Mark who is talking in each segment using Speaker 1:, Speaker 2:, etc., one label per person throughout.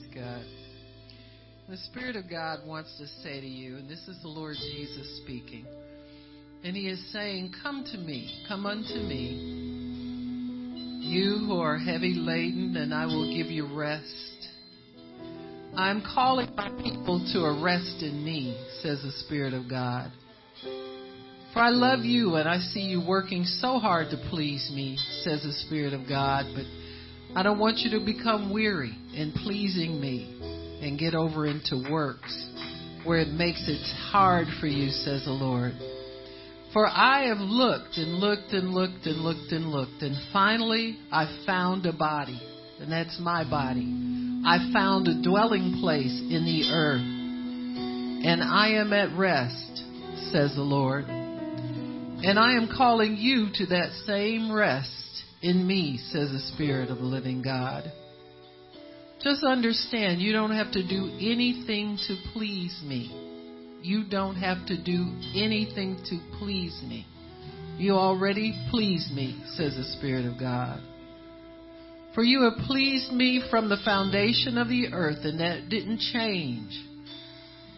Speaker 1: Praise God. The Spirit of God wants to say to you, and this is the Lord Jesus speaking, and He is saying, Come to me, come unto me, you who are heavy laden, and I will give you rest. I'm calling my people to a rest in me, says the Spirit of God. For I love you and I see you working so hard to please me, says the Spirit of God, but I don't want you to become weary in pleasing me and get over into works where it makes it hard for you, says the Lord. For I have looked and looked and looked and looked and looked, and finally I found a body, and that's my body. I found a dwelling place in the earth, and I am at rest, says the Lord. And I am calling you to that same rest in me, says the Spirit of the living God. Just understand you don't have to do anything to please me. You don't have to do anything to please me. You already please me, says the Spirit of God. For you have pleased me from the foundation of the earth, and that didn't change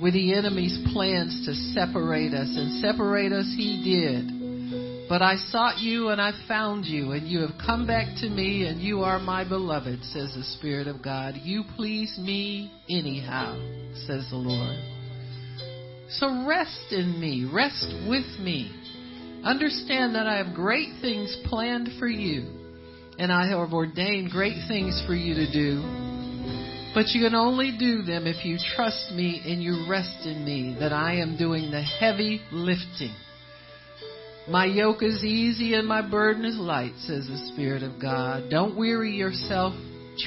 Speaker 1: with the enemy's plans to separate us. And separate us he did. But I sought you and I found you, and you have come back to me, and you are my beloved, says the Spirit of God. You please me anyhow, says the Lord. So rest in me, rest with me. Understand that I have great things planned for you, and I have ordained great things for you to do. But you can only do them if you trust me and you rest in me, that I am doing the heavy lifting. My yoke is easy and my burden is light, says the Spirit of God. Don't weary yourself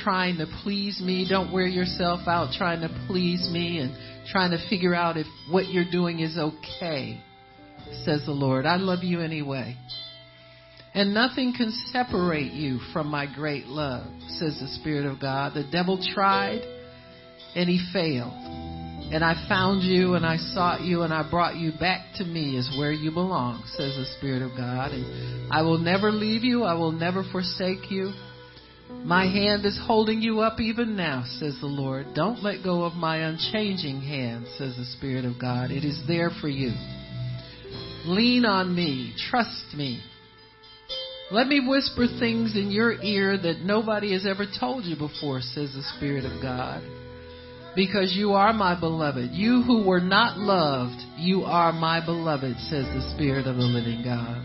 Speaker 1: trying to please me. Don't wear yourself out trying to please me and trying to figure out if what you're doing is okay, says the Lord. I love you anyway. And nothing can separate you from my great love, says the Spirit of God. The devil tried and he failed. And I found you and I sought you and I brought you back to me as where you belong, says the Spirit of God. And I will never leave you. I will never forsake you. My hand is holding you up even now, says the Lord. Don't let go of my unchanging hand, says the Spirit of God. It is there for you. Lean on me. Trust me. Let me whisper things in your ear that nobody has ever told you before, says the Spirit of God because you are my beloved. You who were not loved, you are my beloved, says the Spirit of the living God.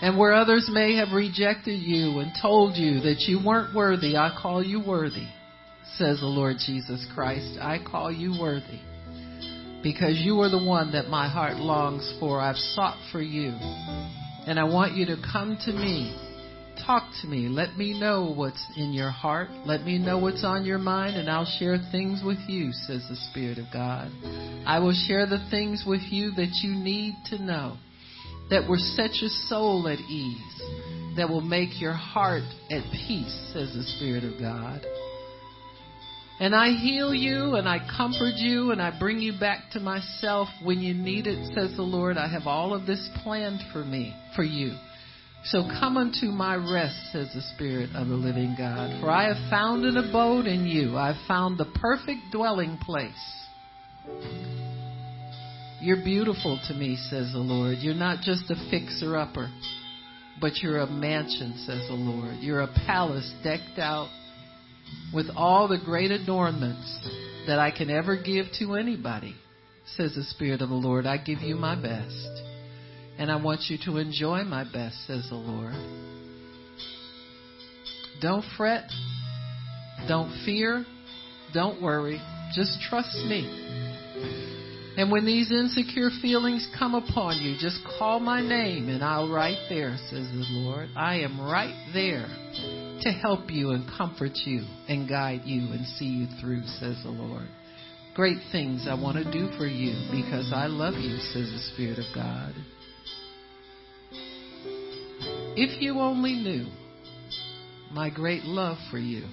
Speaker 1: And where others may have rejected you and told you that you weren't worthy, I call you worthy, says the Lord Jesus Christ. I call you worthy because you are the one that my heart longs for. I've sought for you. And I want you to come to me Talk to me. Let me know what's in your heart. Let me know what's on your mind, and I'll share things with you, says the Spirit of God. I will share the things with you that you need to know, that will set your soul at ease, that will make your heart at peace, says the Spirit of God. And I heal you and I comfort you and I bring you back to myself when you need it, says the Lord. I have all of this planned for me, for you. So come unto my rest, says the Spirit of the living God. For I have found an abode in you. I have found the perfect dwelling place. You're beautiful to me, says the Lord. You're not just a fixer upper, but you're a mansion, says the Lord. You're a palace decked out with all the great adornments that I can ever give to anybody, says the Spirit of the Lord. I give you my best. And I want you to enjoy my best, says the Lord. Don't fret. Don't fear. Don't worry. Just trust me. And when these insecure feelings come upon you, just call my name and I'll right there, says the Lord. I am right there to help you and comfort you and guide you and see you through, says the Lord. Great things I want to do for you because I love you, says the Spirit of God. If you only knew my great love for you.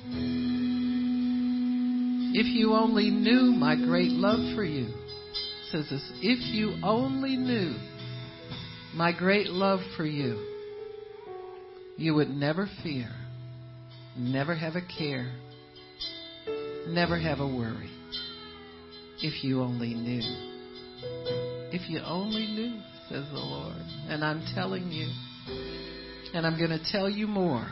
Speaker 1: If you only knew my great love for you. says this. If you only knew my great love for you, you would never fear, never have a care, Never have a worry. If you only knew. If you only knew, says the Lord. And I'm telling you, and I'm going to tell you more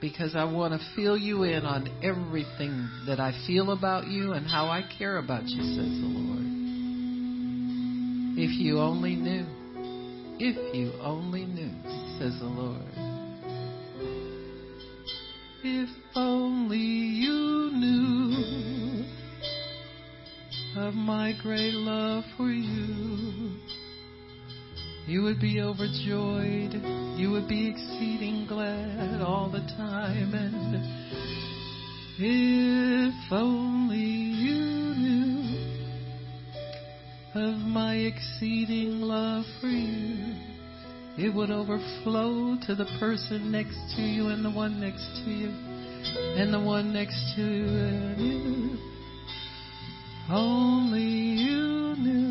Speaker 1: because I want to fill you in on everything that I feel about you and how I care about you, says the Lord. If you only knew, if you only knew, says the Lord. If only you knew of my great love for you you would be overjoyed. You would be exceeding glad all the time. And if only you knew of my exceeding love for you, it would overflow to the person next to you and the one next to you and the one next to you. Only you knew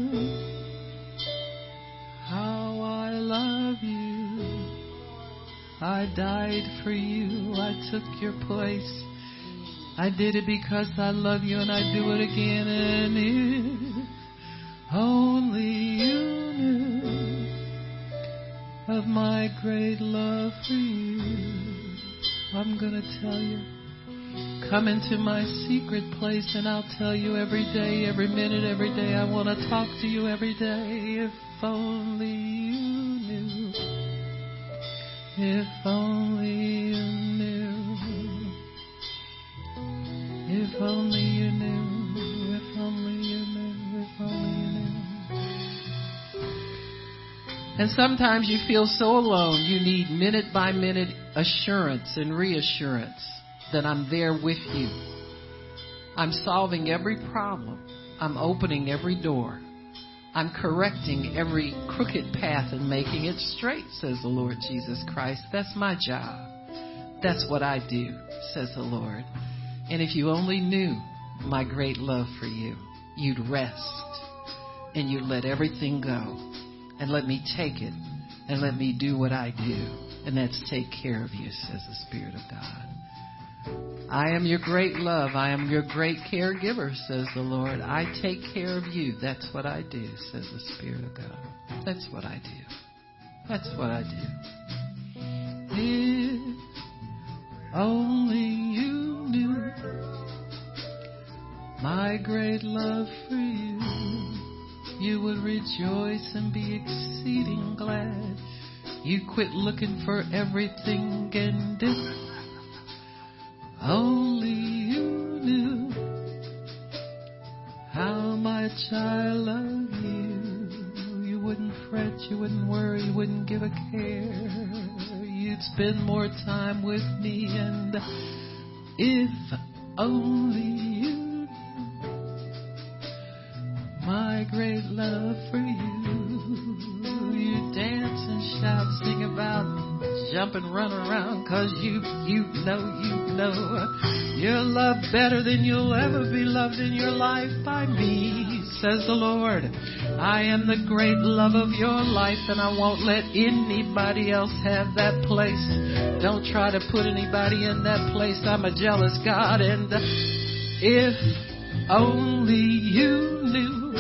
Speaker 1: I died for you. I took your place. I did it because I love you and I do it again. And if only you knew of my great love for you, I'm to tell you. Come into my secret place and I'll tell you every day, every minute, every day. I want to talk to you every day. If only you knew. If only you knew. If only you knew. If only you knew. If only you knew. And sometimes you feel so alone, you need minute by minute assurance and reassurance that I'm there with you. I'm solving every problem. I'm opening every door. I'm correcting every crooked path and making it straight, says the Lord Jesus Christ. That's my job. That's what I do, says the Lord. And if you only knew my great love for you, you'd rest and you'd let everything go and let me take it and let me do what I do. And that's take care of you, says the Spirit of God. I am your great love. I am your great caregiver, says the Lord. I take care of you. That's what I do, says the Spirit of God. That's what I do. That's what I do. If only you knew my great love for you, you would rejoice and be exceeding glad. You quit looking for everything and only you knew how much I love you. You wouldn't fret, you wouldn't worry, you wouldn't give a care. You'd spend more time with me, and if only you my great love for you, you'd dance and shout, sing about jump and run around cause you, you know, you know you're loved better than you'll ever be loved in your life by me, says the Lord. I am the great love of your life and I won't let anybody else have that place. Don't try to put anybody in that place. I'm a jealous God and if only you knew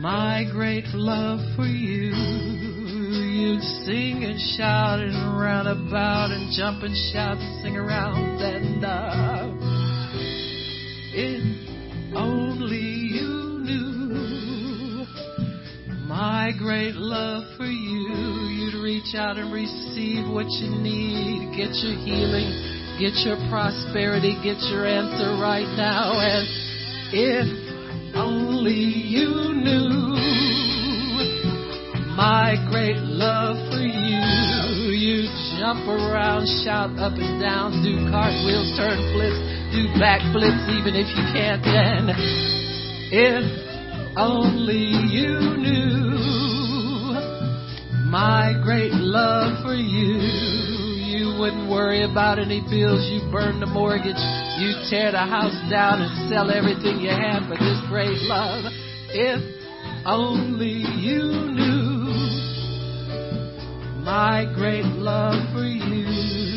Speaker 1: my great love for you you'd sing and shout and round about and jump and shout and sing around. And uh, if only you knew my great love for you, you'd reach out and receive what you need, get your healing, get your prosperity, get your answer right now, and if only you knew my great love for you. You jump around, shout up and down, do cartwheels, turn flips, do backflips, even if you can't. And if only you knew my great love for you, you wouldn't worry about any bills. You burn the mortgage, you tear the house down and sell everything you have for this great love. If only you knew my great love for you.